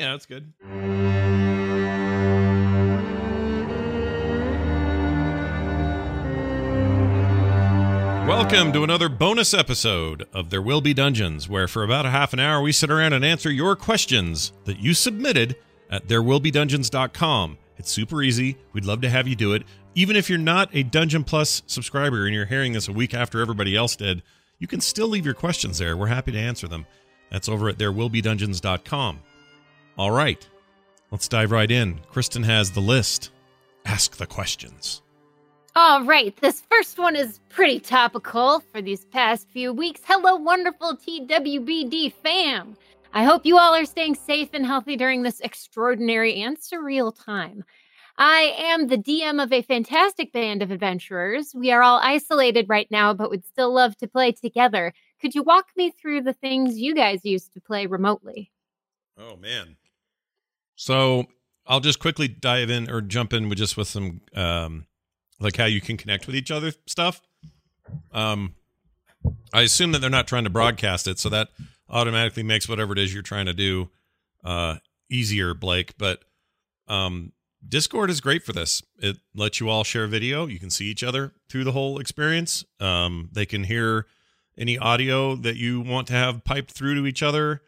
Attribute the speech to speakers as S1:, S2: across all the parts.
S1: Yeah, that's good. Welcome to another bonus episode of There Will Be Dungeons, where for about a half an hour we sit around and answer your questions that you submitted at therewillbedungeons.com. It's super easy. We'd love to have you do it. Even if you're not a Dungeon Plus subscriber and you're hearing this a week after everybody else did, you can still leave your questions there. We're happy to answer them. That's over at therewillbedungeons.com. All right, let's dive right in. Kristen has the list. Ask the questions.
S2: All right, this first one is pretty topical for these past few weeks. Hello, wonderful TWBD fam. I hope you all are staying safe and healthy during this extraordinary and surreal time. I am the DM of a fantastic band of adventurers. We are all isolated right now, but would still love to play together. Could you walk me through the things you guys used to play remotely?
S1: Oh man. So I'll just quickly dive in or jump in with just with some um like how you can connect with each other stuff. Um I assume that they're not trying to broadcast it, so that automatically makes whatever it is you're trying to do uh easier, Blake. But um Discord is great for this. It lets you all share video. You can see each other through the whole experience. Um, they can hear any audio that you want to have piped through to each other,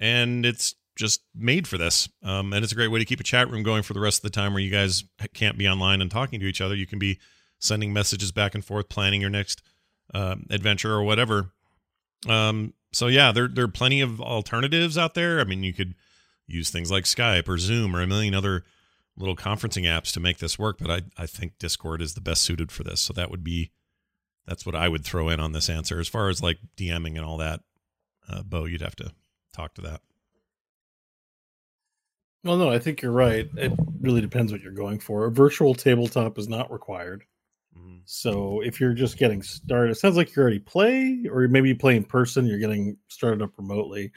S1: and it's just made for this. Um, and it's a great way to keep a chat room going for the rest of the time where you guys can't be online and talking to each other. You can be sending messages back and forth, planning your next uh, adventure or whatever. Um, so yeah, there there are plenty of alternatives out there. I mean, you could use things like Skype or Zoom or a million other little conferencing apps to make this work, but I I think Discord is the best suited for this. So that would be that's what I would throw in on this answer. As far as like DMing and all that, uh, Bo, you'd have to talk to that.
S3: Well, no, I think you're right. It really depends what you're going for. A virtual tabletop is not required.
S1: Mhm.
S3: So if you're just getting started, it sounds like you already play, or maybe you play in person. You're getting started up remotely.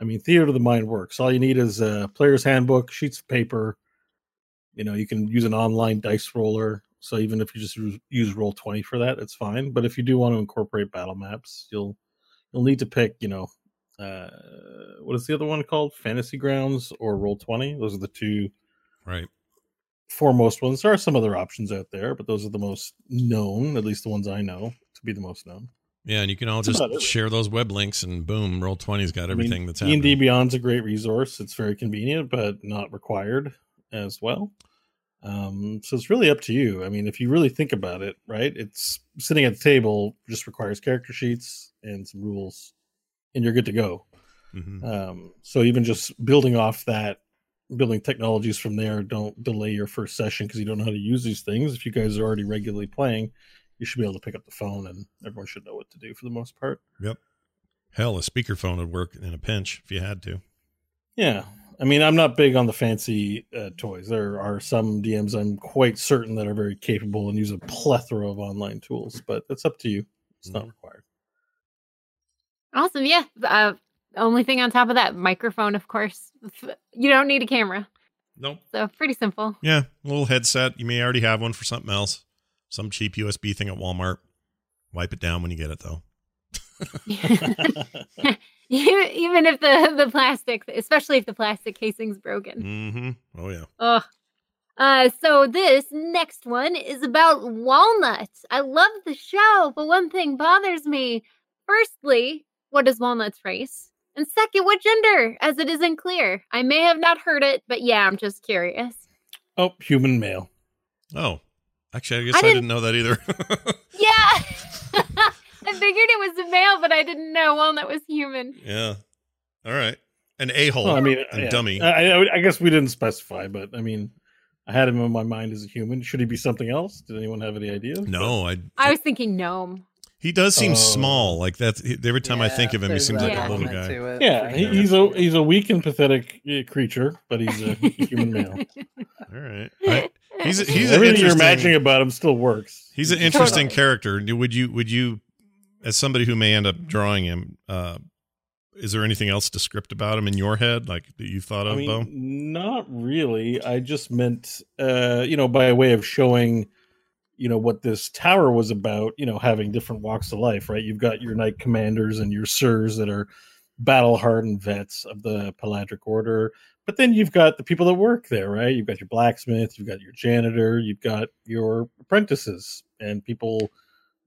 S3: I mean, theater of the mind works. All you need is a player's handbook, sheets of paper. You know, you can use an online dice roller. So even if you just use- use roll twenty for that, it's fine. But if you do want to incorporate battle maps, you'll you'll need to pick. You know, uh, what is the other one called? Fantasy Grounds or Roll Twenty. Those are the two
S1: Right.
S3: foremost ones. There are some other options out there, but those are the most known, at least the ones I know to be the most known.
S1: Yeah, and you can all
S3: That's
S1: just share those web links, and boom, Roll 20's got everything that's
S3: D&D Beyond's a great resource. It's very convenient, but not required as well. Um, so it's really up to you. I mean, if you really think about it, right? It's sitting at the table just requires character sheets and some rules, and you're good to go.
S1: Mhm.
S3: Um, so even just building off that, building technologies from there, don't delay your first session because you don't know how to use these things. If you guys are already regularly playing, you should be able to pick up the phone, and everyone should know what to do for the most part. Yep.
S1: Hell, a speakerphone would work in a pinch if you had to.
S3: Yeah, I mean, I'm not big on the fancy uh, toys. There are some DMs I'm quite certain that are very capable and use a plethora of online tools, but it's up to you. It's not
S1: Mhm.
S3: required.
S2: Awesome. Yeah. Uh, only thing on top of that, microphone, of course. You don't need a camera.
S1: Nope.
S2: So pretty simple.
S1: Yeah, a little headset. You may already have one for something else. Some cheap USB thing at Walmart. Wipe it down when you get it, though.
S2: Even if the, the plastic, especially if the plastic casing's broken.
S1: Mm-hmm. Oh yeah.
S2: Ugh. Uh, so this next one is about walnuts. I love the show, but one thing bothers me. Firstly, what is walnuts race? And second, what gender? As it isn't clear. I may have not heard it, but yeah, I'm just curious.
S3: oh, human male.
S1: Oh, actually, I guess
S2: I
S1: I, didn't,
S2: didn't-
S1: know that either.
S2: Yeah. I figured it was a male, but I didn't know walnut was human.
S1: yeah. All right. An a hole.
S3: Well, I mean,
S1: a
S3: yeah.
S1: dummy.
S3: I, I, I guess we didn't specify, but I mean, I had him in my mind as a human. Should he be something else? Did anyone have any ideas?
S1: no, I.
S2: I was thinking gnome.
S1: He does seem
S3: Oh.
S1: small. Like that's every time I think of him, he seems like a little guy.
S3: Yeah, he, he's a he's a weak and pathetic uh, creature, but he's a human male.
S1: All right. I- he's a, he's an
S3: Everything you're imagining about him still works.
S1: He's an interesting
S2: Totally.
S1: character. Would you would you, as somebody who may end up drawing him, uh, is there anything else to script about him in your head, like that you thought of,
S3: I mean,
S1: Bo?
S3: not really. I just meant, uh, you know, by way of showing, you know, what this tower was about. You know, having different walks of life, right? You've got your knight commanders and your sirs that are, battle hardened vets of the Peladric Order. But then you've got the people that work there, right? You've got your blacksmith, you've got your janitor, you've got your apprentices, and people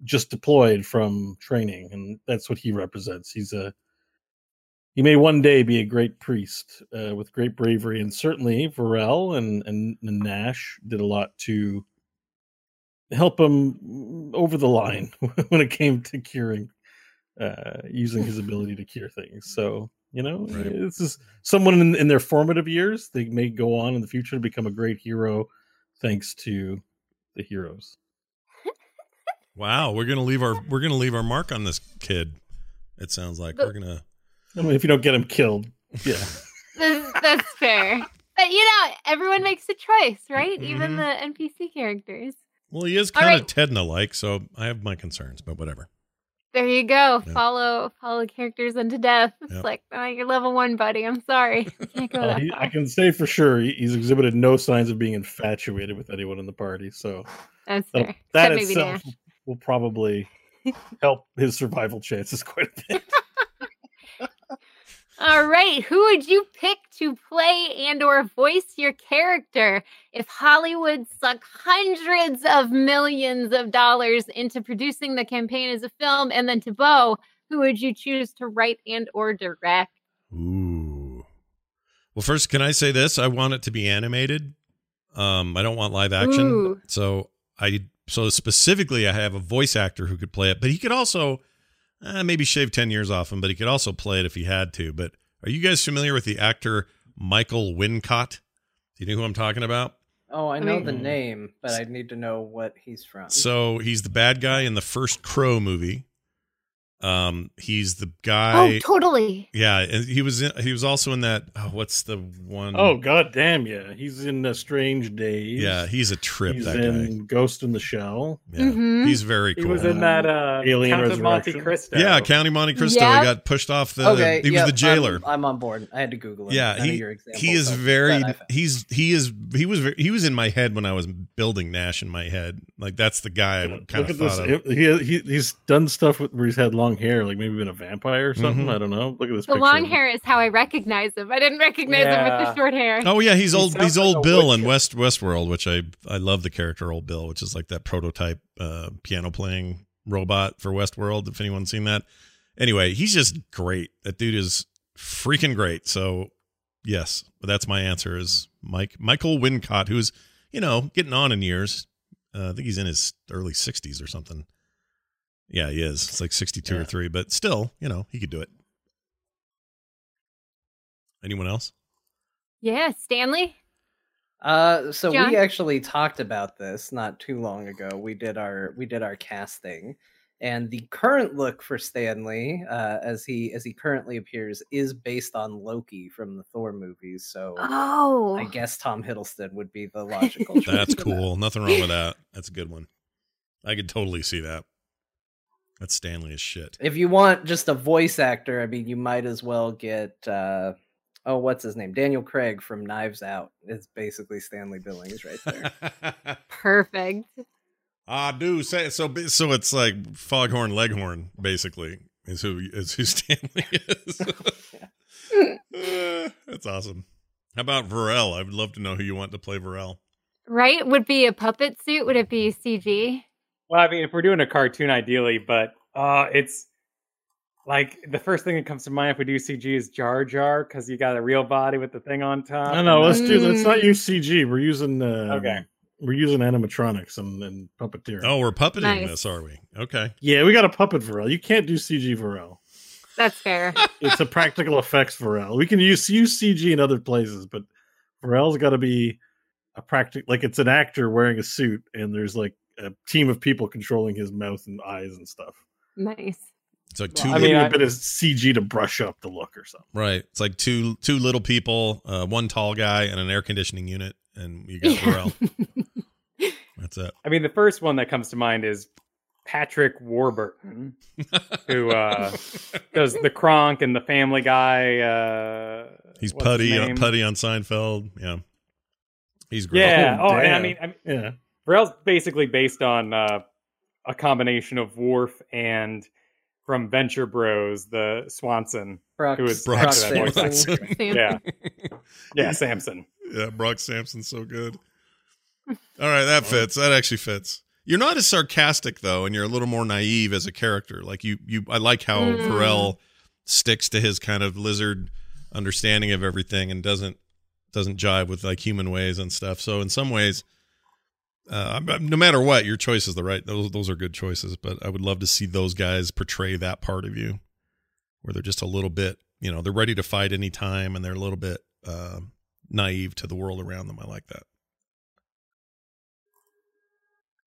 S3: just deployed from training, and that's what he represents. He's a he may one day be a great priest uh, with great bravery, and certainly Varel and, and and Nash did a lot to help him over the line when it came to curing, uh, using his ability to cure things. So you know,
S1: Right.
S3: this is someone in, in their formative years. They may go on in the future to become a great hero, thanks to the heroes.
S1: Wow, we're gonna leave our we're gonna leave our mark on this kid. It sounds like we're gonna.
S3: I mean, if you don't get him killed, yeah.
S2: That's, that's fair. But you know, everyone makes a choice, right? Even
S1: Mhm.
S2: the NPC characters.
S1: Well, he is
S2: All
S1: kind of
S2: right.
S1: Tedna like, so I have my concerns, but whatever.
S2: There you go.
S1: Yeah.
S2: Follow follow characters into death. It's
S1: Yep.
S2: like, oh, you're level one, buddy. I'm sorry. Can't go
S3: Uh,
S2: that
S3: he. I can say for sure he, he's exhibited no signs of being infatuated with anyone in the party. So
S2: That's
S3: that,
S2: fair.
S3: that
S2: Except
S3: itself
S2: Nash.
S3: will probably help his survival chances quite a bit.
S2: All right, who would you pick to play and or voice your character if Hollywood sunk hundreds of millions of dollars into producing the campaign as a film and then to Bo, who would you choose to write and or direct?
S1: Ooh. Well, first, can I say this? I want it to be animated. Um, I don't want live action.
S2: Ooh.
S1: So I so specifically, I have a voice actor who could play it, but he could also uh, maybe shave ten years off him, but he could also play it if he had to. But are you guys familiar with the actor Michael Wincott? Do you know who I'm talking about?
S4: Oh, I
S2: I
S4: know
S2: mean-
S4: the name, but I need to know what he's from.
S1: So he's the bad guy in the first Crow movie. Um, he's the guy.
S2: oh, totally.
S1: Yeah, and he was in, he was also in that. Oh, what's the one
S3: oh god damn yeah. He's in uh, Strange Days.
S1: yeah, he's a trip.
S3: he's
S1: that
S3: in
S1: guy.
S3: Ghost in the Shell.
S1: Yeah,
S2: Mhm.
S1: he's very cool.
S5: He was in that uh,
S3: Alien
S5: Count of Monte Cristo.
S1: yeah, County Monte Cristo.
S2: Yep.
S1: He got pushed off the.
S4: okay,
S1: he was
S4: yep,
S1: the jailer.
S4: I'm, I'm on board. I had to Google it.
S1: yeah, he
S4: your
S1: he is very
S4: glad I found-
S1: he's he is he was ve- he was in my head when I was building Nash in my head. Like that's the guy I kind
S3: Look
S1: of
S3: at
S1: thought
S3: this.
S1: of.
S3: He, he he's done stuff where he's had long hair, like maybe been a vampire or something.
S1: Mhm.
S3: I don't know. Look at this.
S2: The
S3: picture
S2: long hair is how I recognize him. I didn't recognize him with the short hair.
S1: Oh yeah, he's
S5: He
S1: old.
S5: sounds
S1: He's old
S5: a
S1: Bill in. West Westworld, which I I love the character Old Bill, which is like that prototype uh, piano playing robot for Westworld. If anyone's seen that, anyway, he's just great. That dude is freaking great. So yes, that's my answer is Mike Michael Wincott, who's you know getting on in years. Uh, I think he's in his early sixties or something. Yeah, he is. It's like sixty-two or three, but still, you know, he could do it. Anyone else?
S2: Yeah, Stanley.
S4: Uh, so
S2: John?
S4: we actually talked about this not too long ago. We did our we did our casting, and the current look for Stanley, uh, as he as he currently appears, is based on Loki from the Thor movies. So
S2: Oh,
S4: I guess Tom Hiddleston would be the logical. choice
S1: That's
S4: for that.
S1: cool. Nothing wrong with that. That's a good one. I could totally see that. That's Stanley as shit.
S4: If you want just a voice actor, I mean, you might as well get. uh Oh, what's his name? Daniel Craig from Knives Out is basically Stanley Billings right there.
S2: perfect.
S1: Ah, do say so. So it's like Foghorn Leghorn, basically, is who is who Stanley is. Uh, that's awesome. How about Varel? I would love to know who you want to play Varel.
S2: Right? Would be a puppet suit? Would it be CG?
S5: Well, I mean, if we're doing a cartoon, ideally, but uh, it's like the first thing that comes to mind if we do CG is Jar Jar because you got a real body with the thing on top.
S3: No, no, let's
S5: the-
S3: do. Let's not
S2: Mm.
S3: use CG. We're using. Uh,
S5: Okay.
S3: We're using animatronics and, and puppeteering.
S1: Oh, we're puppeting
S2: Nice.
S1: this, are we? Okay.
S3: yeah, we got a puppet Varel. You can't do CG Varel.
S2: That's fair.
S3: It's a practical effects Varel. We can use use CG in other places, but Varel's got to be a practical. Like it's an actor wearing a suit, and there's like a team of people controlling his mouth and eyes and stuff.
S2: nice.
S1: It's like
S5: Well,
S1: two.
S5: I
S3: Maybe
S5: mean,
S3: a bit of CG to brush up the look or something.
S1: right. It's like two two little people, uh, one tall guy, and an air conditioning unit, and you got Varel. That's it.
S5: I mean, the first one that comes to mind is Patrick Warburton, who uh, does the Kronk and the Family Guy. Uh,
S1: He's Puddy on Puddy on Seinfeld. Yeah, he's great.
S5: Yeah.
S3: Oh,
S5: Oh, and I mean, I mean,
S3: Yeah,
S5: Varel's basically based on uh, a combination of Worf and from Venture Bros, the Swanson.
S4: Brock,
S5: Who is
S1: Brock
S4: Brock
S5: Samson.
S4: Samson.
S5: Yeah, yeah, Samson.
S1: Yeah, Brock Samson's so good. All right, that fits. That actually fits. You're not as sarcastic though, and you're a little more naive as a character. Like you, you. I like how
S2: Mm.
S1: Varel sticks to his kind of lizard understanding of everything and doesn't doesn't jive with like human ways and stuff. So in some ways, uh, no matter what, your choice is the right. Those those are good choices. But I would love to see those guys portray that part of you, where they're just a little bit, you know, they're ready to fight any time, and they're a little bit uh, naive to the world around them. I like that.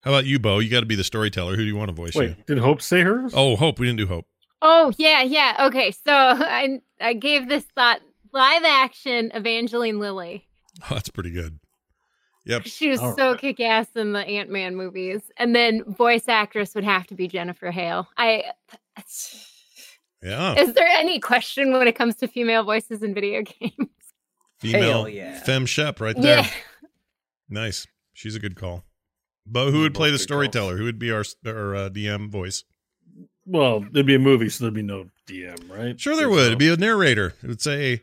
S1: How about you, Bo? You got to be the storyteller. Who do you want to voice you?
S3: Did Hope say hers?
S1: Oh, Hope. We didn't do Hope.
S2: Oh yeah, yeah. Okay, so I I gave this thought live action Evangeline Lilly.
S1: Oh, that's pretty good. Yep.
S2: She was
S3: All
S2: so
S3: right.
S2: kick ass in the Ant Man movies, and then voice actress would have to be Jennifer Hale. I.
S1: Yeah.
S2: Is there any question when it comes to female voices in video games?
S1: Female
S4: Hell yeah.
S1: femme shep right there.
S2: Yeah.
S1: Nice. She's a good call. But who would play the storyteller? Who would be our our uh, DM voice?
S3: Well, it'd be a movie, so there'd be no DM, right?
S1: Sure, there
S3: There's
S1: would.
S3: no-
S1: It'd be a narrator. It would say,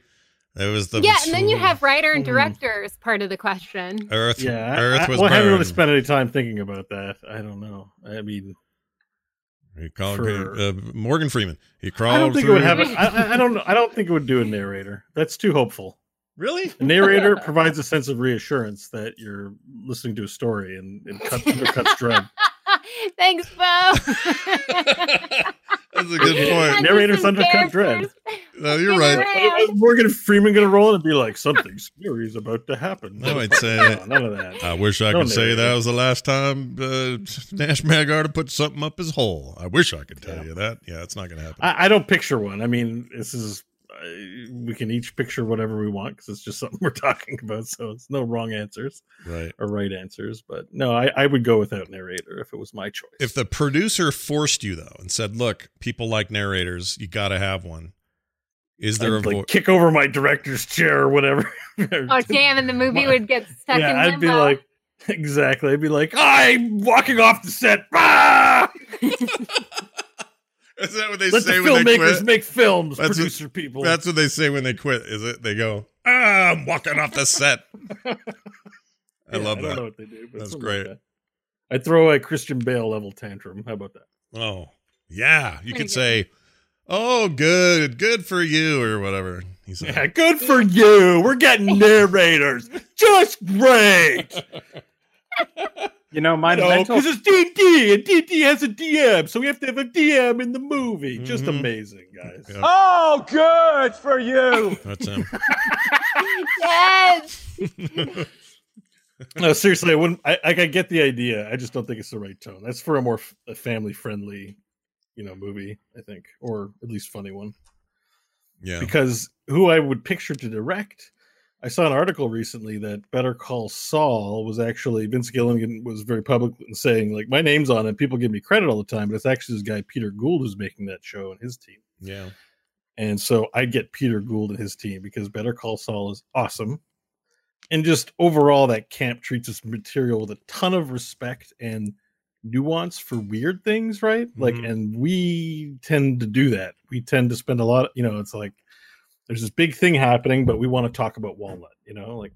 S1: "It was the
S2: yeah, and then you have writer and
S3: Hmm.
S2: director as part of the question.
S1: Earth.
S3: Yeah, I-
S1: Earth
S3: I,
S1: was
S3: well, I haven't really spent any time thinking about that. I don't know. I mean,
S1: He called
S3: for-
S1: uh, Morgan Freeman. He crawled.
S3: I don't think it would have. A, I, I- I don't. I don't think it would do a narrator. That's too hopeful.
S1: Really?
S3: A narrator provides a sense of reassurance that you're listening to a story, and it cuts, undercuts dread.
S2: Thanks, Bo.
S1: That's a good point.
S3: Narrators undercut dread.
S1: No, you're right.
S3: Is Morgan Freeman gonna roll and be like, "Something scary is about to happen"?
S1: No, I'd say-
S3: No, none of that.
S1: I wish I
S3: No
S1: could say that was the last time uh, Nash Magard put something up his hole. I wish I could tell
S3: Yeah.
S1: you that. Yeah, it's not going to happen.
S3: I, I don't picture one. I mean, this is we can each picture whatever we want because it's just something we're talking about. So it's no wrong answers
S1: right.
S3: or right answers. But no, I, I would go without narrator if it was my choice.
S1: If the producer forced you though and said, "Look, people like narrators. You got to have one." Is there
S3: I'd,
S1: a
S3: like
S1: vo-
S3: kick over my director's chair or whatever.
S2: Oh damn! And the movie
S3: My-
S2: would get stuck
S3: yeah,
S2: in
S3: I'd be like, exactly. I'd be like, I'm walking off the set. Ah!
S1: Is that what they
S3: Let the
S1: say when they
S3: filmmakers
S1: quit?
S3: make films,
S1: That's what-
S3: producer people.
S1: That's what they say when they quit. Is it? They go, "Ah, I'm walking off the set." I
S3: Yeah,
S1: love
S3: I don't
S1: that.
S3: know what they do, but
S1: That's
S3: something like
S1: great.
S3: that. I'd throw a Christian Bale level tantrum. How about that?
S1: Oh, yeah. You
S2: Pretty
S1: could
S2: good.
S1: say, "Oh, good, good for you," or whatever. He said.
S3: Yeah, good for you. We're getting narrators. Just great.
S5: You know, my
S3: No,
S5: mental
S3: because it's D D and D D has a DM, so we have to have a DM in the movie. Just
S1: Mhm.
S3: amazing, guys.
S1: Yeah.
S5: Oh, good for you.
S1: That's him.
S2: yes.
S3: No, seriously, I wouldn't. I, I I get the idea. I just don't think it's the right tone. That's for a more f- a family friendly, you know, movie. I think, or at least funny one.
S1: yeah.
S3: because who I would picture to direct. I saw an article recently that Better Call Saul was actually Vince Gilligan was very public in saying like my name's on it. People give me credit all the time, but it's actually this guy Peter Gould who's making that show and his team.
S1: Yeah.
S3: And so I get Peter Gould and his team because Better Call Saul is awesome. And just overall, that camp treats this material with a ton of respect and nuance for weird things, right? Like,
S1: Mhm.
S3: and we tend to do that. We tend to spend a lot, Of, you know, it's like there's this big thing happening, but we want to talk about Walnut, you know, like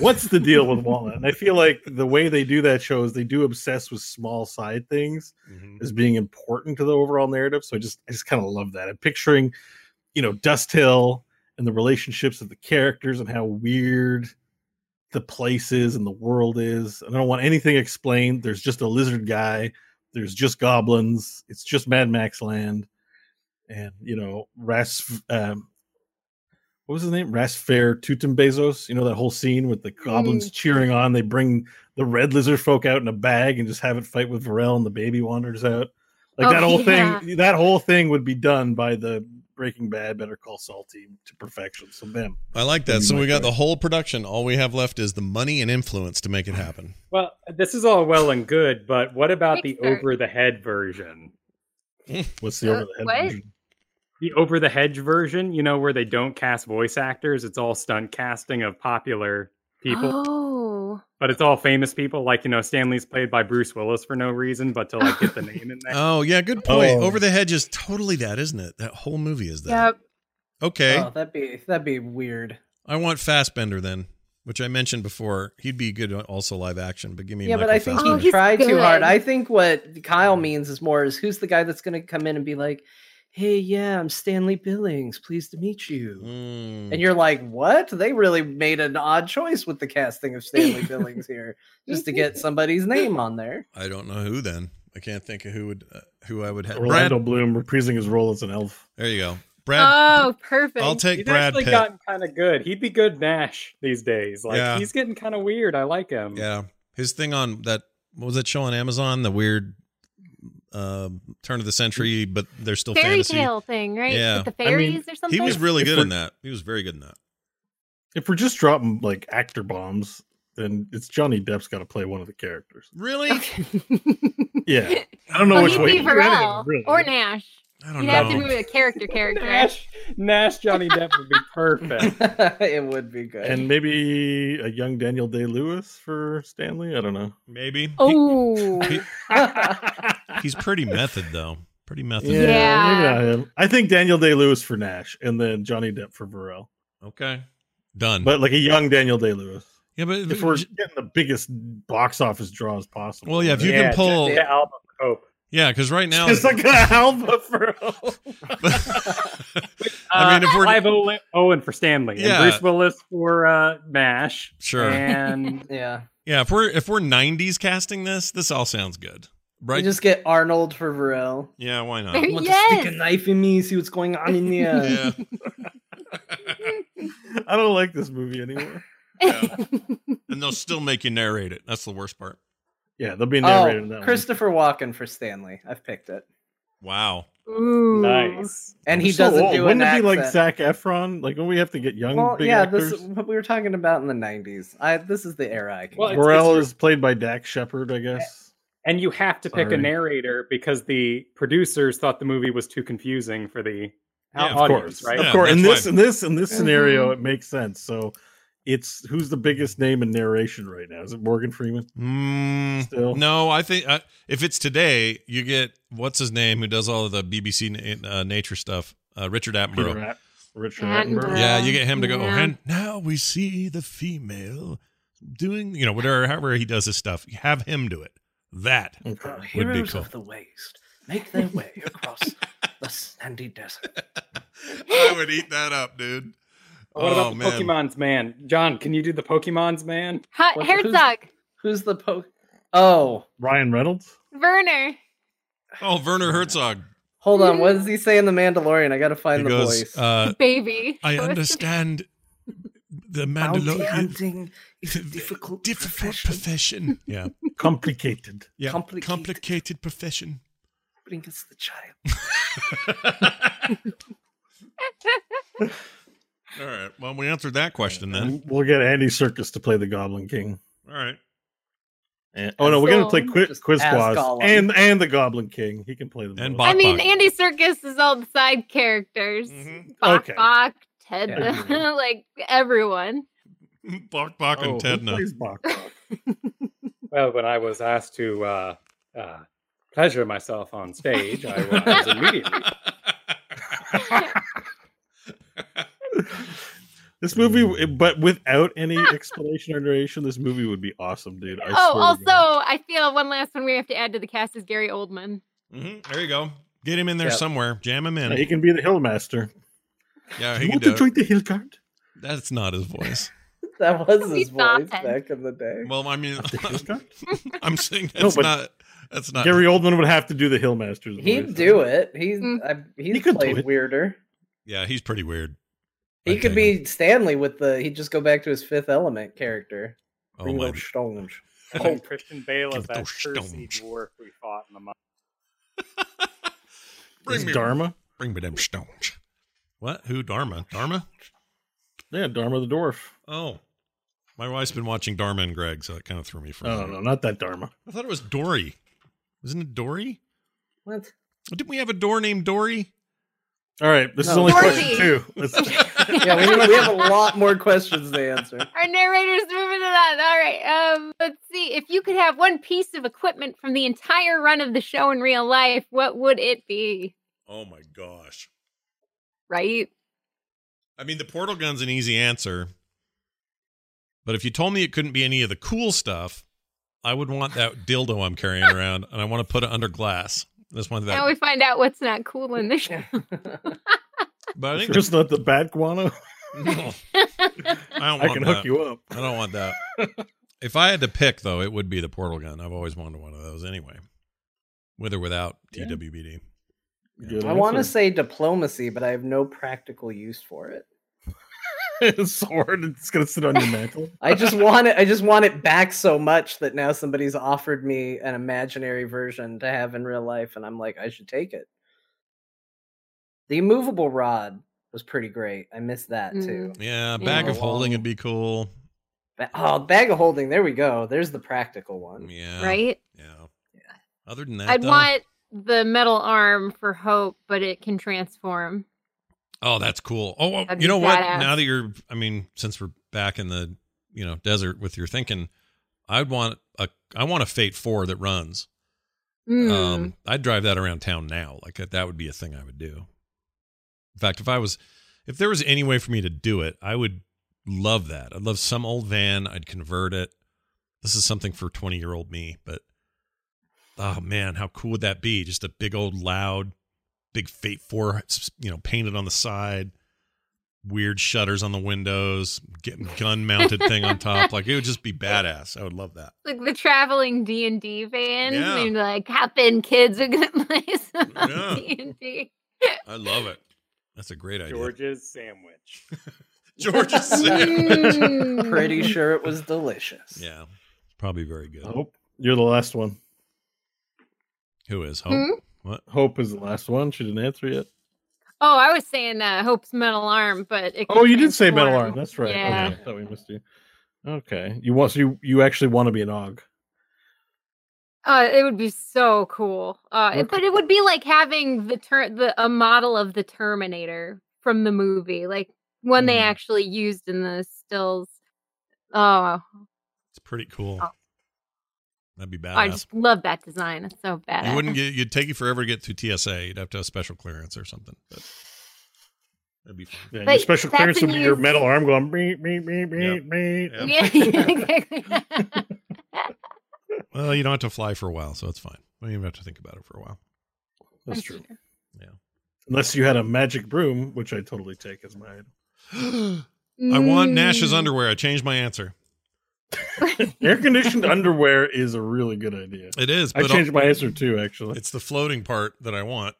S3: what's the deal with Walnut? And I feel like the way they do that show is they do obsess with small side things
S1: Mhm.
S3: as being important to the overall narrative. So I just I just kind of love that. I'm picturing, you know, Dust Hill and the relationships of the characters and how weird the place is and the world is. And I don't want anything explained. There's just a lizard guy. There's just goblins. It's just Mad Max land. And you know, Ras um what was his name? Rasfair Tutum Bezos. You know that whole scene with the goblins cheering on. They bring the red lizard folk out in a bag and just have it fight with Varel and the baby wanders out. Like
S2: Oh,
S3: that whole
S2: yeah.
S3: thing, that whole thing would be done by the Breaking Bad Better Call Saul team to perfection. So them.
S1: I like
S3: That'd
S1: that.
S3: be
S1: So we got the whole production. All we have left is the money and influence to make it happen.
S5: Well, this is all well and good, but what about the
S2: Kickstart.
S5: over the head version?
S3: What's the
S2: Uh,
S3: over the head
S2: what?
S3: version?
S5: The over the hedge version, you know, where they don't cast voice actors, it's all stunt casting of popular people.
S2: Oh.
S5: But it's all famous people. Like you know, Stanley's played by Bruce Willis for no reason, but to like get the name in there.
S1: Oh yeah, good point.
S3: Oh.
S1: Over the Hedge is totally that, isn't it? That whole movie is that.
S2: Yep.
S1: Okay,
S4: Oh, that'd be that'd be weird.
S1: I want Fassbender then, which I mentioned before. He'd be good also live action, but give me
S4: Yeah, but I think
S1: Fassbender.
S2: Oh,
S4: he
S2: he's
S4: tried too hard. I think what Kyle means is more is who's the guy that's going to come in and be like, "Hey, yeah, I'm Stanley Billings. Pleased to meet you."
S1: Mm.
S4: And you're like, "What? They really made an odd choice with the casting of Stanley Billings here, just to get somebody's name on there."
S1: I don't know who then. I can't think of who would uh, who I would have. Brad,
S3: Orlando Bloom reprising his role as an elf.
S1: there you go. Brad,
S2: Oh, perfect.
S1: I'll take
S5: He's
S1: Brad
S5: actually
S1: Pitt.
S5: gotten kind of good. He'd be good Nash these days. Like
S1: Yeah.
S5: he's getting kind of weird. I like him.
S1: Yeah, his thing on that what was that show on Amazon? The weird uh, turn of the century, but they're still
S2: Fairy
S1: fantasy.
S2: tale thing, right?
S1: Yeah.
S2: With the
S3: I mean,
S2: fairies or something.
S1: He was really good in that. He was very good in that.
S3: If we're just dropping like actor bombs, then it's Johnny Depp's got to play one of the characters.
S1: Really?
S3: Yeah, I don't know
S2: well,
S3: which
S2: he'd
S3: way.
S2: be
S3: he can
S2: Pharrell
S3: really.
S2: or Nash.
S1: I don't
S2: You'd have to
S1: know.
S2: do a character character.
S5: Nash, Nash, Johnny Depp would be perfect.
S4: it would be good.
S3: and maybe a young Daniel Day Lewis for Stanley. I don't know.
S1: Maybe.
S2: Oh,
S1: he- he's pretty method though. Pretty method.
S3: Yeah,
S2: Yeah.
S3: maybe not him. I think Daniel Day Lewis for Nash, and then Johnny Depp for Varel.
S1: Okay. Done.
S3: But like a young Daniel Day Lewis.
S1: yeah, but
S3: If we're getting the biggest box office draws possible.
S1: Well, yeah, if you
S5: yeah,
S1: can pull-
S5: Jessica Alba Pope.
S1: Yeah, because right now,
S3: it's like an Alba for
S1: I mean, if we're
S5: Clive Owen, Owen for Stanley,
S1: Yeah.
S5: and Bruce Willis for uh, Nash,
S1: Sure.
S5: and
S4: yeah,
S1: yeah, if we're if we're '90s casting this, this all sounds good,
S4: you
S1: right?
S4: just get Arnold for Varel.
S1: yeah, why not?
S2: There-
S4: Want to stick a knife in me? See what's going on in there.
S1: Yeah.
S3: I don't like this movie anymore.
S1: and they'll still make you narrate it. That's the worst part.
S3: Yeah, they'll be narrated
S4: Oh,
S3: that one.
S4: Christopher Walken for Stanley. I've picked it,
S1: Wow.
S2: Ooh.
S5: nice.
S4: and he
S3: so
S4: doesn't
S3: old.
S4: do
S3: Wouldn't
S4: an
S3: it be like
S4: accent.
S3: Zac Efron? Like when we have to get young
S4: Well,
S3: big
S4: yeah,
S3: actors?
S4: this is what we were talking about in the '90s. I this is the era I can.
S5: Well,
S4: get.
S3: Morel is played by Dax Shepard, I guess.
S5: And you have to pick
S3: Sorry.
S5: a narrator because the producers thought the movie was too confusing for the
S1: Yeah, of
S5: audience,
S3: course,
S5: right?
S1: Yeah,
S3: of course. In
S1: that's
S3: this,
S1: why-
S3: in this, in this scenario, it makes sense. So, it's who's the biggest name in narration right now? Is it Morgan Freeman?
S1: Mm,
S3: Still?
S1: no, I think uh, if it's today, you get what's his name who does all of the BBC na- uh, nature stuff, uh, Richard
S3: Peter
S1: Attenborough.
S3: At- Richard
S2: Attenborough.
S3: Attenborough.
S1: Yeah, you get him to go.
S2: Yeah.
S1: And now we see the female doing, you know, whatever, however he does his stuff. You have him do it. That
S3: Okay.
S4: The
S1: would be
S4: heroes
S1: cool.
S4: of the waste make their way across the sandy desert.
S1: I would eat that up, dude.
S5: What about
S1: oh
S5: the
S1: man,
S5: Pokemon's man? John, can you do the Pokemon's man?
S2: Hot
S4: What- who's-
S2: Herzog.
S4: Who's the po? Oh,
S3: Ryan Reynolds.
S2: Werner.
S1: oh Werner Herzog.
S4: hold on. What does he say in the Mandalorian? I gotta
S1: He
S4: find the
S1: goes,
S4: voice.
S1: uh,
S2: Baby.
S1: I understand the Mandalorian
S4: hunting is a difficult,
S1: difficult
S4: profession.
S1: profession. Yeah,
S3: Complicated.
S1: yeah,
S4: Complicated.
S1: complicated profession.
S4: Bring us the child.
S1: All right. Well, we answered that question then.
S3: We'll get Andy Serkis to play the Goblin King.
S1: All right.
S3: And, oh no, we're gonna play
S2: Cool.
S3: Quiz,
S4: Just
S3: Quiz
S4: ask
S3: Squad
S4: Gollum.
S3: and and the Goblin King. He can play them.
S1: And
S3: both.
S2: I mean,
S1: Bok.
S2: Andy Serkis is all the side characters.
S1: Mhm.
S2: Bok
S3: Okay.
S2: Bok, Ted,
S3: Yeah.
S2: like everyone.
S1: Bok Bok
S3: Oh,
S1: and
S3: who
S1: Tedna.
S3: plays Bok Bok?
S5: Well, when I was asked to uh, uh, pleasure myself on stage, I was immediately.
S3: This movie, but without any explanation or narration, this movie would be awesome, dude. I
S2: oh, also, I feel one last one we have to add to the cast is Gary Oldman.
S1: Mhm, There you go. Get him in there
S4: Yep.
S1: somewhere. Jam him in.
S3: Yeah, he can be the Hillmaster.
S1: Yeah,
S3: You
S1: he can
S3: want
S1: do
S3: to join the Hill Guard?
S1: That's not his voice.
S4: That was his voice
S2: that.
S4: back in the day.
S1: Well, I mean,
S3: Of the Hill Guard?
S1: I'm saying
S3: No,
S1: that's
S3: but
S1: not. That's not.
S3: Gary Oldman would have to do the Hillmaster's voice.
S4: He'd do it. He's
S2: Mm.
S4: I, he's
S3: He could do
S4: played
S3: it.
S4: weirder.
S1: Yeah, he's pretty weird.
S4: He
S1: I'd
S4: could
S1: take him.
S4: be Stanley with the. He'd just go back to his Fifth Element character.
S1: Oh
S4: Bring
S1: my.
S4: those stones.
S5: Oh, Christian Bale
S1: Give
S5: as that
S1: those
S5: Cersei
S1: stones.
S5: dwarf we fought in the mud.
S1: Bring
S3: Is
S1: me,
S3: Dharma?
S1: bring me them stones. What? Who? Dharma? Dharma?
S3: Yeah, Dharma the dwarf.
S1: Oh, my wife's been watching Dharma and Greg, so that kind of threw me for. a
S3: Oh no, not that Dharma.
S1: I thought it was Dory. Isn't it Dory?
S4: What?
S1: Didn't we have a door named Dory?
S3: All right, this is only
S2: Dorothy.
S3: question two.
S4: Yeah, we, we have a lot more questions to answer.
S2: Our narrator's moving it on. All right. Um, let's see. If you could have one piece of equipment from the entire run of the show in real life, what would it be?
S1: Oh my gosh.
S2: Right?
S1: I mean, the portal gun's an easy answer. But if you told me it couldn't be any of the cool stuff, I would want that dildo I'm carrying around, and I want to put it under glass. This one
S2: Now
S1: that,
S2: we find out what's not cool in the show.
S1: but I think
S3: First, not the bad guano.
S1: no, I don't
S3: I can
S1: that.
S3: hook you up.
S1: I don't want that. if I had to pick, though, it would be the portal gun. I've always wanted one of those anyway, with or without
S3: Yeah.
S1: TWBD.
S3: Good
S4: I want to say diplomacy, but I have no practical use for it.
S3: sword. It's gonna sit on your mantle.
S4: I just want it. I just want it back so much that now somebody's offered me an imaginary version to have in real life, and I'm like, I should take it. The immovable rod was pretty great. I missed that too. Mm.
S1: Yeah, bag of
S4: Yeah.
S1: holding would be cool.
S4: Ba- Oh, bag of holding. There we go. There's the practical one.
S1: Yeah.
S2: right?
S1: Yeah. Other than that,
S2: I'd
S1: though-
S2: want the metal arm for Hope, but it can transform.
S1: Oh, that's cool. Oh, well, you know what?
S2: badass.
S1: Now that you're, I mean, since we're back in the, you know, desert with your thinking, I'd want a, I want a Fate Four that runs.
S2: Mm.
S1: Um, I'd drive that around town now. Like that would be a thing I would do. In fact, if I was, if there was any way for me to do it, I would love that. I'd love some old van. I'd convert it. This is something for twenty year old me, but oh man, how cool would that be? Just a big old loud, big Fate Four, you know, painted on the side, weird shutters on the windows, getting gun mounted thing on top. Like it would just be badass. I would love that.
S2: like the traveling D and D van.
S1: Yeah.
S2: And like, hop in, kids. We're gonna play some
S1: Yeah.
S2: D and D.
S1: I love it. That's a great idea.
S5: George's sandwich.
S1: George's sandwich.
S4: Pretty sure it was delicious.
S1: Yeah, probably very good.
S3: Hope you're the last one.
S1: Who is Hope?
S2: Hmm?
S1: What?
S3: Hope is the last one. She didn't answer yet.
S2: Oh, I was saying uh, Hope's metal arm, but it
S3: Oh, you did say metal arm. That's right.
S2: Yeah.
S3: Okay, I thought we missed you. Okay, you want so you you actually want to be an og.
S2: Uh, it would be so cool. Uh,
S3: Okay.
S2: but it would be like having the ter- the a model of the Terminator from the movie, like one they
S3: Mhm.
S2: actually used in the stills. Oh,
S1: It's pretty cool.
S2: Oh.
S1: That'd be
S2: bad.
S1: I
S2: just love that design. It's so bad.
S1: You wouldn't get. You'd take you forever to get through TSA. You'd have to have special clearance or something. But that'd be fun.
S3: Yeah, your special clearance would be your metal arm going beep beep beep
S1: Yeah.
S3: beep beep.
S1: Yeah.
S2: Yeah, exactly.
S1: Well, you don't have to fly for a while, so it's fine. You don't even have to think about it for a while.
S3: That's true.
S1: Yeah.
S3: Unless you had a magic broom, which I totally take as my
S1: I want Nash's
S2: Mm.
S1: underwear. I changed my answer.
S3: air conditioned underwear is a really good idea.
S1: It is,
S3: I
S1: but
S3: changed my answer too, actually.
S1: it's the floating part that I want.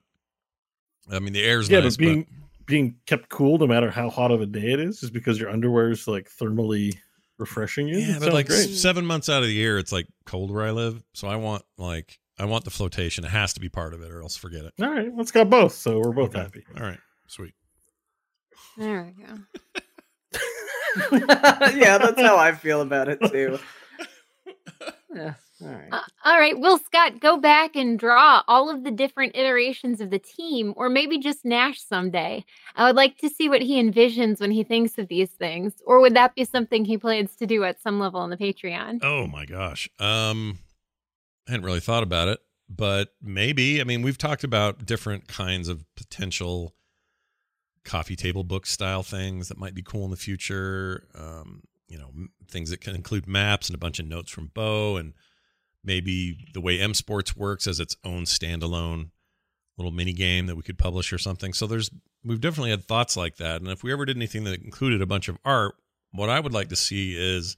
S1: I mean, the air's
S3: Yeah,
S1: nice,
S3: but being being kept cool no matter how hot of a day it is, is because your underwear is like thermally refreshing you.
S1: Yeah,
S3: It
S1: but like
S3: great.
S1: seven months out of the year, it's like cold where I live. So I want like I want the flotation. It has to be part of it, or else forget it.
S3: All right, let's got both, so we're both
S1: Okay.
S3: happy.
S1: All right, sweet.
S2: There we go.
S4: yeah, that's how I feel about it too. Yeah. All right.
S2: Uh, all right, Will Scott, go back and draw all of the different iterations of the team, or maybe just Nash someday. I would like to see what he envisions when he thinks of these things, or would that be something he plans to do at some level on the Patreon?
S1: Oh my gosh. Um, I hadn't really thought about it, but maybe. I mean, we've talked about different kinds of potential coffee table book style things that might be cool in the future. Um, you know, things that can include maps and a bunch of notes from Bo, and maybe the way M Sports works as its own standalone little mini game that we could publish or something. So there's we've definitely had thoughts like that. And if we ever did anything that included a bunch of art, what I would like to see is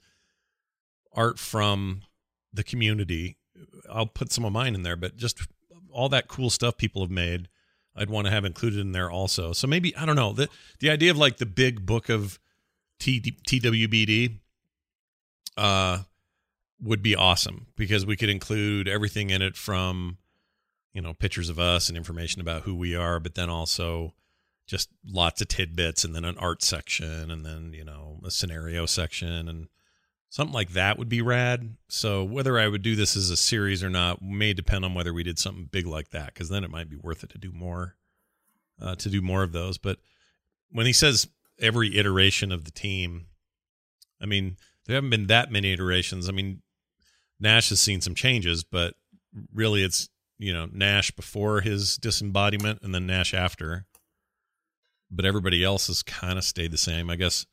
S1: art from the community. I'll put some of mine in there, but just all that cool stuff people have made, I'd want to have included in there also. So maybe I don't know the the idea of like the big book of T, TWBD uh, would be awesome because we could include everything in it from you know pictures of us and information about who we are, but then also just lots of tidbits and then an art section and then you know a scenario section and something like that would be rad so whether i would do this as a series or not may depend on whether we did something big like that because then it might be worth it to do more uh, to do more of those. But when he says every iteration of the team, I mean there haven't been that many iterations. I mean Nash has seen some changes, but really it's you know Nash before his disembodiment and then Nash after. But everybody else has kind of stayed the same. I guess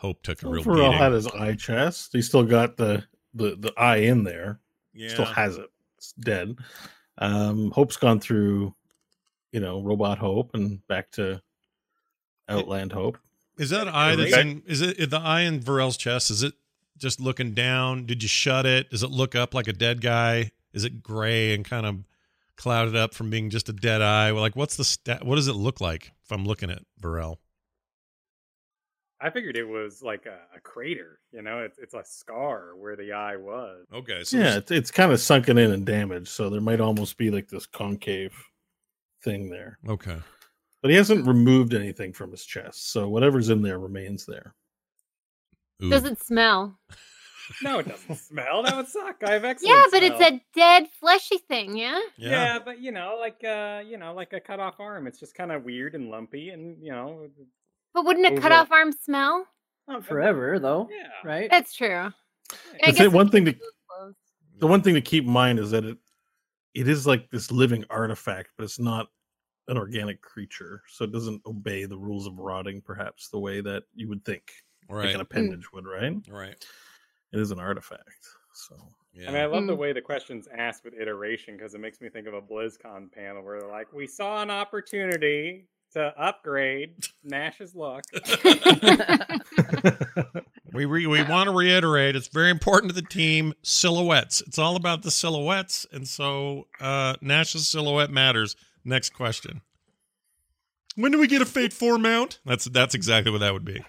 S1: Hope took a real
S3: Overall
S1: beating.
S3: had his eye chest. He still got the the the eye in there.
S1: yeah.
S3: Still has it. It's dead. Um, Hope's gone through, you know, Robot Hope and back to Outland Hope.
S1: Is that eye that's in? Is it the eye in Varel's chest? Is it just looking down? Did you shut it? Does it look up like a dead guy? Is it gray and kind of clouded up from being just a dead eye? Like, what's the stat? What does it look like if I'm looking at Varel?
S5: I figured it was like a, a crater. You know, it's it's a scar where the eye was.
S1: Okay, so
S3: yeah, it's, it's kind of sunken in and damaged, so there might almost be like this concave thing there.
S1: okay.
S3: But he hasn't removed anything from his chest, so whatever's in there remains there.
S1: Ooh.
S2: Does it smell?
S5: No, it doesn't smell. That would suck. I have excellent.
S2: Yeah, but it's a dead fleshy thing, yeah?
S1: Yeah.
S5: Yeah. but you know, like uh, you know, like a cut off arm. It's just kind of weird and lumpy, and you know,
S2: But wouldn't a
S5: Over-
S2: cut off arm smell?
S4: Not forever though,
S5: yeah.
S4: right?
S2: That's true. I
S3: The
S2: guess
S3: thing- one thing to
S2: keeps it closed.
S3: the one thing to keep in mind is that it it is like this living artifact, but it's not an organic creature, so it doesn't obey the rules of rotting, perhaps the way that you would think like an appendage would. Right?
S1: Right.
S3: It is an artifact, so
S1: Yeah.
S5: I mean, I love the
S2: Mm.
S5: way the question's asked with iteration because it makes me think of a BlizzCon panel where they're like, "We saw an opportunity to upgrade Nash's look."
S1: we re- we want to reiterate it's very important to the team silhouettes. It's all about the silhouettes, and so uh, Nash's silhouette matters. Next question. When do we get a Fate Four mount? That's that's exactly what that would be.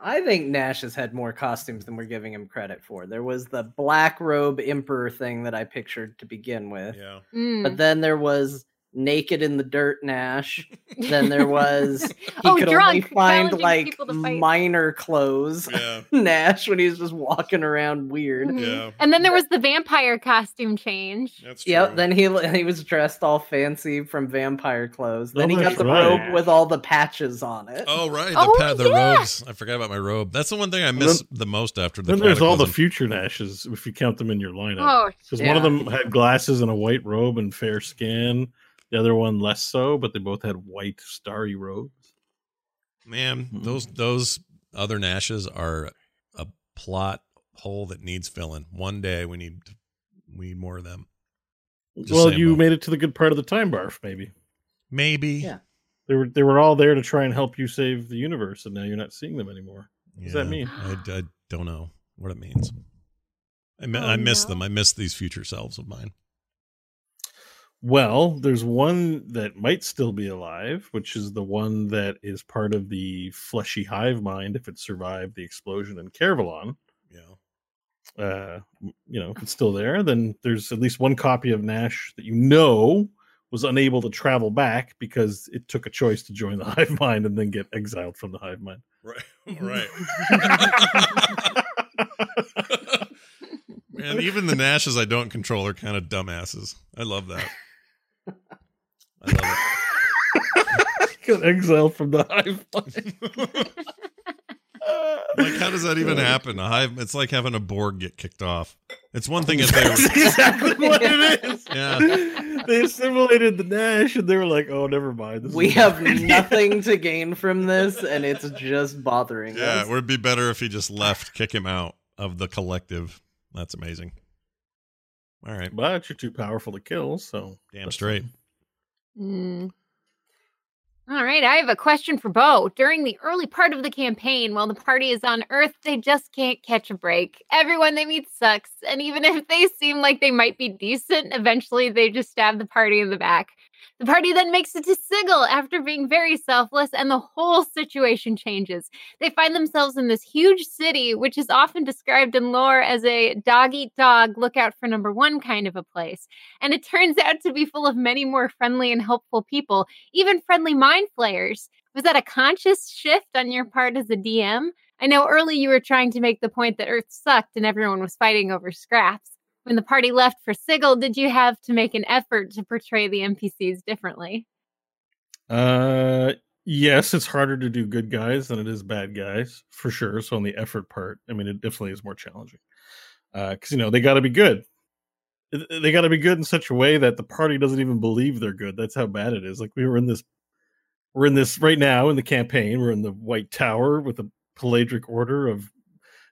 S4: I think Nash has had more costumes than we're giving him credit for. There was the black robe emperor thing that I pictured to begin with,
S1: Yeah.
S2: Mm.
S4: but then there was naked in the dirt Nash. Then there was he
S2: Oh,
S4: could
S2: drunk,
S4: only find like
S2: people to fight.
S4: minor clothes.
S1: Yeah.
S4: Nash when he was just walking around weird.
S2: Mhm.
S1: Yeah.
S2: And then there was the vampire costume change.
S1: That's true.
S4: Yep. Then he he was dressed all fancy from vampire clothes. Then
S3: Oh,
S4: he got the
S3: right.
S4: robe with all the patches on it.
S1: Oh right, the
S2: Oh,
S1: pa- the
S2: yeah.
S1: robes. I forgot about my robe. That's the one thing I miss the most after the.
S3: then there's all the future Nashes if you count them in your lineup.
S2: Oh,
S3: Because one of them had glasses and a white robe and fair skin. The other one less so, but they both had white starry robes.
S1: Man,
S3: Mhm.
S1: those those other Nashes are a plot hole that needs filling. One day we need we need more of them. Just
S3: well, you
S1: Bo.
S3: made it to the good part of the time barf, maybe.
S1: Maybe.
S4: Yeah.
S3: They were they were all there to try and help you save the universe, and now you're not seeing them anymore. does that mean?
S1: I, I don't know what it means. I,
S2: Oh,
S1: I miss
S2: no.
S1: them. I miss these future selves of mine.
S3: Well, there's one that might still be alive, which is the one that is part of the fleshy hive mind if it survived the explosion in Caravalon.
S1: Yeah.
S3: uh, you know, if it's still there, then there's at least one copy of Nash that you know was unable to travel back because it took a choice to join the hive mind and then get exiled from the hive mind.
S1: Right. Right. Man, even the Nashes I don't control are kind of dumbasses. I love that. I love
S3: Got exiled from the hive mind.
S1: like, how does that even happen? A hive. It's like having a Borg get kicked off. It's one thing if
S3: That's
S1: they.
S3: exactly what it is.
S1: Yeah.
S3: They assimilated the Nash and they were like, oh, never mind. This
S4: We
S3: is-
S4: have nothing to gain from this, and it's just bothering
S1: Yeah,
S4: us.
S1: Yeah, it would be better if he just left, kick him out of the collective. That's amazing. All right,
S3: But you're too powerful to kill, so.
S1: damn
S3: that's
S1: straight.
S2: Mm. All right, I have a question for Bo. During the early part of the campaign, while the party is on Earth, they just can't catch a break. Everyone they meet sucks, and even if they seem like they might be decent, eventually they just stab the party in the back. The party then makes it to Sigil after being very selfless, and the whole situation changes. They find themselves in this huge city, which is often described in lore as a dog eat dog, look out for number one kind of a place. And it turns out to be full of many more friendly and helpful people, even friendly mind flayers. Was that a conscious shift on your part as a DM? I know early you were trying to make the point that Earth sucked and everyone was fighting over scraps. When the party left for Sigil, did you have to make an effort to portray the NPCs differently?
S3: Uh, yes, it's harder to do good guys than it is bad guys for sure. So on the effort part, I mean, it definitely is more challenging. Because you know they got to be good. They got to be good in such a way that the party doesn't even believe they're good. That's how bad it is. Like we were in this, we're in this right now in the campaign. We're in the White Tower with a Peladric order of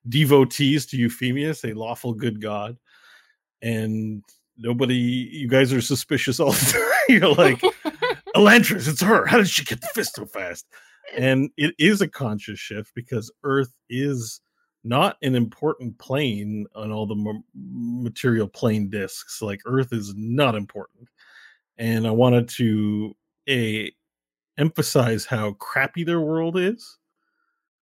S3: devotees to Euphemius, a lawful good god, and nobody. You guys are suspicious all the time. You're like, Elantris, it's her. How did she get the fist so fast? And it is a conscious shift because Earth is not an important plane on all the m- material plane discs. Like Earth is not important. And I wanted to a emphasize how crappy their world is.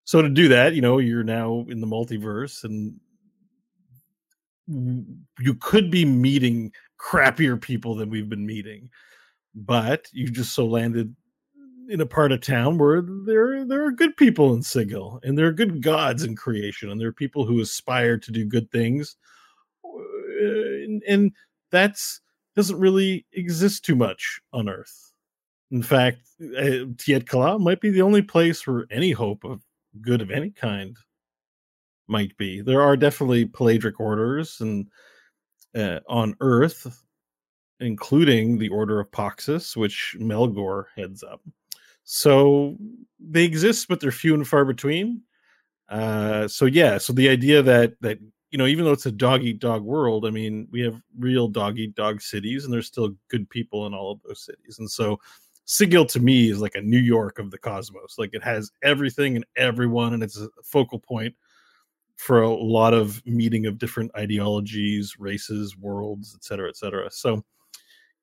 S3: So to do that, you know, you're now in the multiverse and you could be meeting crappier people than we've been meeting but you just so landed in a part of town where there there are good people in Sigil and there are good gods in creation and there are people who aspire to do good things uh, and, and that's doesn't really exist too much on earth. In fact uh, Tiet Kala might be the only place where any hope of good of any kind might be there are definitely peladric orders and uh, on earth including the Order of Poxus, which Melgor heads up. So they exist, but they're few and far between. Uh, so yeah, so the idea that that you know, even though it's a dog eat dog world, I mean, we have real dog eat dog cities, and there's still good people in all of those cities. And so, Sigil to me is like a New York of the cosmos. Like it has everything and everyone, and it's a focal point for a lot of meeting of different ideologies, races, worlds, et cetera, et cetera. So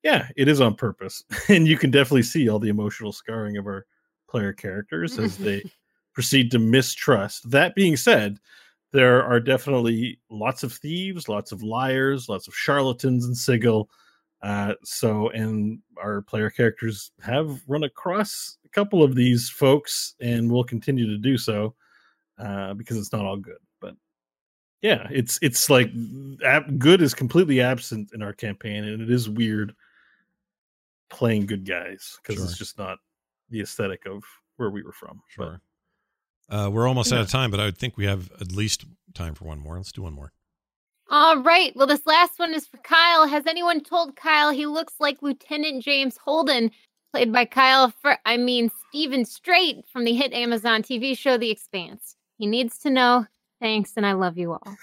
S3: yeah, it is on purpose, and you can definitely see all the emotional scarring of our player characters as they proceed to mistrust. That being said, there are definitely lots of thieves, lots of liars, lots of charlatans in Sigil. Uh, so, and our player characters have run across a couple of these folks, and will continue to do so uh, because it's not all good. But yeah, it's it's like ab- good is completely absent in our campaign, and it is weird playing good guys because
S1: Sure.
S3: it's just not the aesthetic of where we were from. But
S1: Sure. Uh, we're almost out of time, but I would think we have at least time for one more. Let's do one more.
S2: All right. Well, this last one is for Kyle. Has anyone told Kyle he looks like Lieutenant James Holden, played by Kyle for I mean Steven Strait from the hit Amazon TV show The Expanse? He needs to know. Thanks, and I love you all.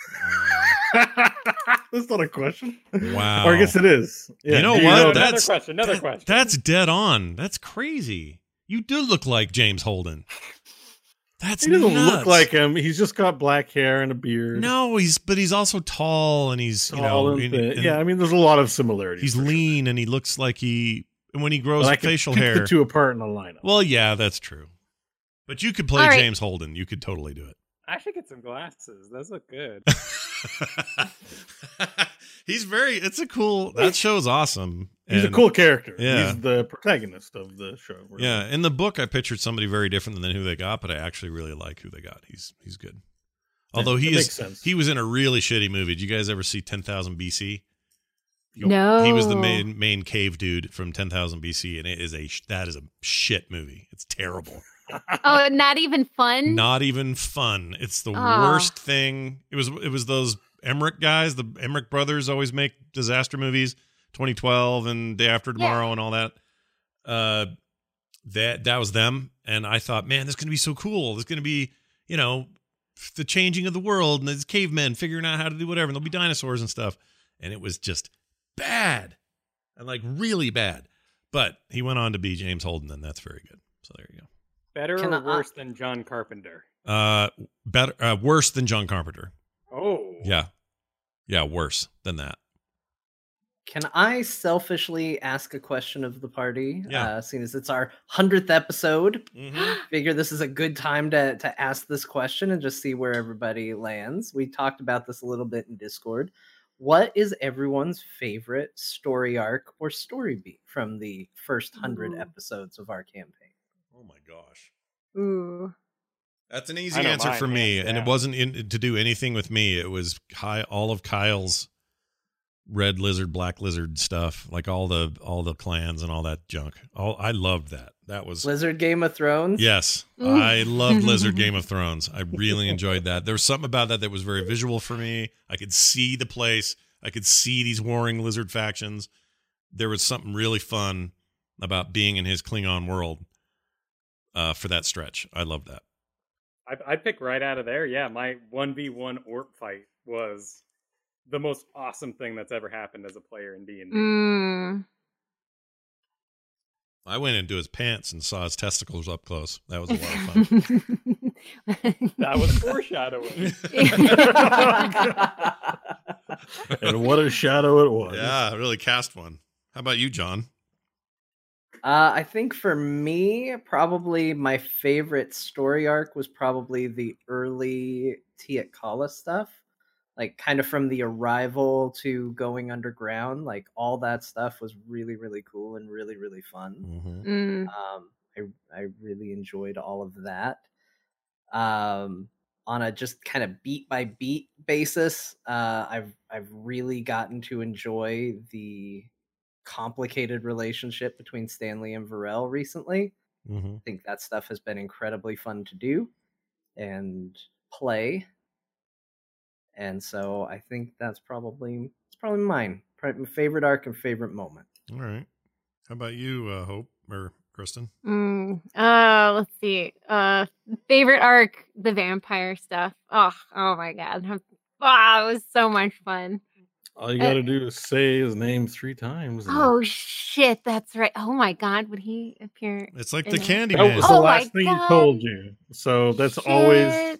S3: that's not a question.
S1: Wow.
S3: Or I guess it is.
S1: You know
S3: do
S1: what?
S5: another
S1: That's-
S5: question. Another
S1: That-
S5: question.
S1: That's dead on. That's crazy. You do look like James Holden. That's
S3: he doesn't
S1: nuts.
S3: look like him. He's just got black hair and a beard.
S1: No, he's but he's also tall and he's you
S3: tall
S1: know
S3: and
S1: and- and
S3: yeah, I mean, there's a lot of similarities.
S1: he's
S3: for sure.
S1: lean and he looks like he and when he grows
S3: But I
S1: facial
S3: pick
S1: hair.
S3: the two apart in a lineup.
S1: Well, yeah, that's true. But you could play
S2: All right.
S1: James Holden. You could totally do it.
S5: I should get some glasses. Those look good.
S1: he's very. It's a cool. That show's awesome.
S3: he's a cool character.
S1: Yeah.
S3: He's the protagonist of the show. really.
S1: Yeah, in the book, I pictured somebody very different than who they got, but I actually really like who they got. He's he's good. Although
S3: Yeah,
S1: he
S3: that
S1: is
S3: makes sense.
S1: he was in a really shitty movie. Did you guys ever see Ten Thousand BC?
S2: No.
S1: he was the main main cave dude from Ten Thousand BC, and it is a that is a shit movie. It's terrible,
S2: Oh, not even fun.
S1: not even fun. It's the
S2: Ah.
S1: worst thing. It was it was those Emmerich guys, the Emmerich brothers, always make disaster movies. 2012 and Day After Tomorrow and all that. Uh, that that was them, and I thought, man, this is gonna be so cool. This is gonna be, you know, the changing of the world and these cavemen figuring out how to do whatever, and there'll be dinosaurs and stuff. And it was just bad, and like really bad. But he went on to be James Holden, and that's very good. So there you
S5: Better
S4: Can
S5: or
S4: I-
S5: worse than John Carpenter?
S1: Uh, better, uh, worse than John Carpenter.
S5: Oh,
S1: Yeah, yeah, worse than that.
S4: Can I selfishly ask a question of the party?
S1: Yeah.
S4: Uh, seeing as it's our hundredth episode,
S1: Mm-hmm.
S4: figure this is a good time to to ask this question and just see where everybody lands. We talked about this a little bit in Discord. What is everyone's favorite story arc or story beat from the first hundred
S2: Ooh.
S4: episodes of our campaign?
S1: Oh my gosh.
S2: Ooh.
S1: That's an easy answer
S5: mine,
S1: for me,
S5: hands
S1: and it wasn't in, to do anything with me. It was Ky- all of Kyle's red lizard, black lizard stuff, like all the all the clans and all that junk. All I loved that. That was
S4: Lizard Game of Thrones.
S1: Yes,
S2: Ooh. Mm.
S1: I loved Lizard Game of Thrones. I really enjoyed that. There was something about that that was very visual for me. I could see the place. I could see these warring lizard factions. There was something really fun about being in his Klingon world uh, for that stretch. I love that.
S5: I, I pick right out of there. Yeah, my one v one Orp fight was the most awesome thing that's ever happened as a player in D and D.
S2: Mm.
S1: I went into his pants and saw his testicles up close. That was a lot of fun.
S5: That was foreshadowing.
S3: and what a shadow it was.
S1: yeah, I really cast one. How about you, John?
S4: Uh, I think for me, probably my favorite story arc was probably the early Tiat Kala stuff. Like, kind of from the arrival to going underground, like all that stuff was really, really cool and really, really fun.
S1: Mm-hmm.
S2: Mm.
S4: Um, I I really enjoyed all of that. Um, on a just kind of beat by beat basis, uh, I've I've really gotten to enjoy the complicated relationship between Stanley and Varel recently.
S1: Mm-hmm.
S4: I think that stuff has been incredibly fun to do and play. And so I think that's probably it's probably mine. Probably my favorite arc and favorite moment.
S1: All right. How about you, uh, Hope or Kristen?
S2: Mm. Uh, let's see. Uh, favorite arc, the vampire stuff. Oh, oh my god. Wow, it was so much fun.
S3: All you eh got to do is say his name three times. and-
S2: Oh shit, that's right. Oh my god, would he appear?
S1: It's like the
S2: it?
S1: Candy
S3: That
S1: Man.
S3: was
S2: Oh
S3: the
S2: my
S3: last thing
S2: God.
S3: he told you. So that's always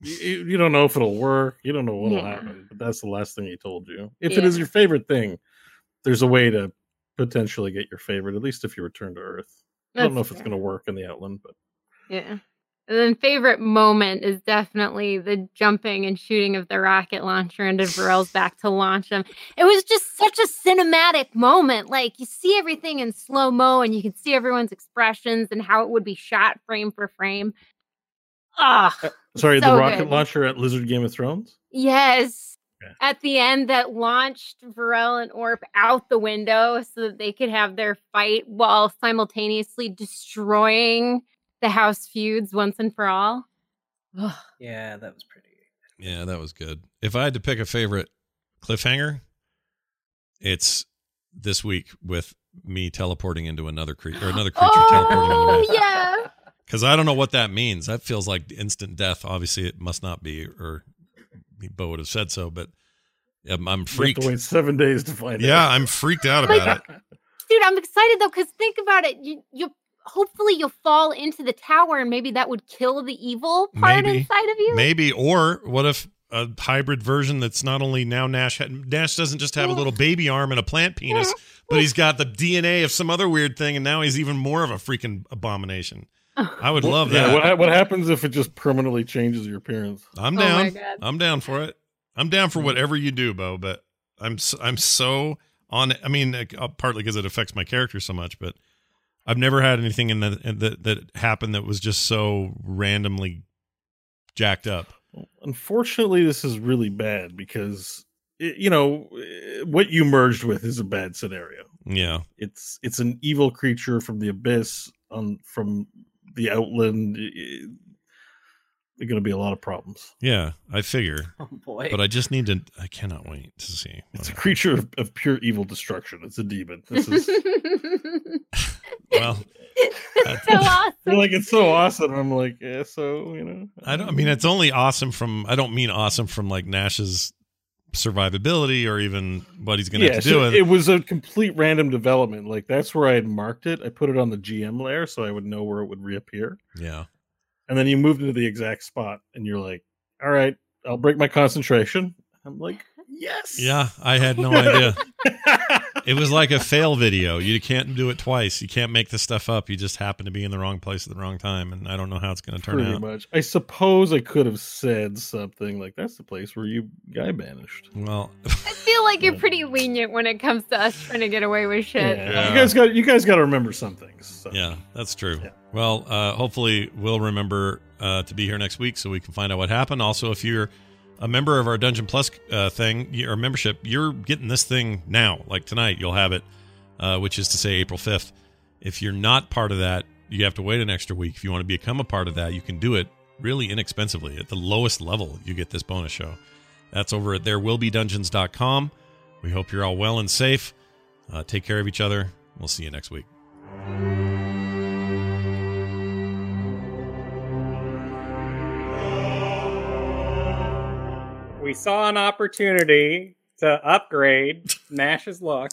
S3: you, you don't know if it'll work. You don't know what'll
S2: Yeah.
S3: happen. But that's the last thing he told you. If it is your favorite thing, there's a way to potentially get your favorite. At least if you return to Earth. I don't
S2: That's
S3: know if it's going to work in the Outland, but
S2: Yeah. And then favorite moment is definitely the jumping and shooting of the rocket launcher into Varel's back to launch him. It was just such a cinematic moment. Like you see everything in slow mo and you can see everyone's expressions and how it would be shot frame for frame. Ah,
S3: sorry,
S2: So
S3: the rocket
S2: good.
S3: launcher at Lizard Game of Thrones.
S2: yes.
S3: Okay.
S2: At the end, that launched Varel and Orp out the window so that they could have their fight while simultaneously destroying the house feuds once and for all. Ugh.
S4: Yeah, that was pretty.
S1: Yeah, that was good. If I had to pick a favorite cliffhanger, it's this week with me teleporting into another creature or another creature teleporting into
S2: Oh
S1: me.
S2: yeah.
S1: Because I don't know what that means. That feels like instant death. Obviously, it must not be, or Bo would have said so. But um, I'm
S3: You have
S1: freaked.
S3: to wait seven days to find
S1: Yeah,
S3: out.
S1: Yeah, I'm freaked out about it.
S2: Dude, I'm excited though, because think about it. You you hopefully you'll fall into the tower and maybe that would kill the evil part
S1: Maybe.
S2: inside of you.
S1: Maybe, or what if a hybrid version that's not only now Nash had, Nash doesn't just have a little mm. baby arm and a plant penis, mm. but he's got the DNA of some other weird thing, and now he's even more of a freaking abomination. I would love
S3: Yeah,
S1: that.
S3: what, what happens if it just permanently changes your appearance?
S1: I'm
S2: Oh
S1: down.
S2: God.
S1: I'm down for it. I'm down for mm. whatever you do, Bo. But I'm s I'm so on. I mean, uh, partly because it affects my character so much, but I've never had anything in that in that that happened that was just so randomly jacked up.
S3: Unfortunately, this is really bad because you know what you merged with is a bad scenario.
S1: Yeah,
S3: It's it's an evil creature from the abyss on from the outland. I- I- There are going to be a lot of problems.
S1: yeah. I figure,
S4: Oh boy.
S1: but I just need to. I cannot wait to see.
S3: It's a creature of, of pure evil destruction. It's a demon. This is
S1: Well,
S2: It's so awesome.
S3: you're like it's so awesome. I'm like, yeah, so you know.
S1: I don't. I mean, it's only awesome from. I don't mean awesome from like Nash's survivability or even what he's going to
S3: yeah,
S1: have to do
S3: so
S1: with
S3: it was a complete random development. Like that's where I had marked it. I put it on the GM layer so I would know where it would reappear.
S1: Yeah.
S3: And then you moved into the exact spot, and you're like, "All right, I'll break my concentration." I'm like, "Yes,
S1: Yeah, I had no idea. It was like a fail video. You can't do it twice. You can't make this stuff up. You just happen to be in the wrong place at the wrong time, and I don't know how it's going to turn
S3: Pretty
S1: out.
S3: much. I suppose I could have said something like, "That's the place where you guy banished."
S1: Well,
S2: I feel like you're pretty lenient when it comes to us trying to get away with shit.
S3: Yeah.
S1: Yeah.
S3: You guys got you guys got to remember some things. So.
S1: yeah, that's true.
S3: Yeah.
S1: Well, uh, hopefully we'll remember uh, to be here next week so we can find out what happened. Also, if you're a member of our Dungeon Plus uh, thing or membership, you're getting this thing now. Like tonight, you'll have it, uh, which is to say April 5th. If you're not part of that, you have to wait an extra week. If you want to become a part of that, you can do it really inexpensively. At the lowest level, you get this bonus show. That's over at therewillbedungeons.com. We hope you're all well and safe. Uh, take care of each other. We'll see you next week.
S5: We saw an opportunity to upgrade Nash's luck.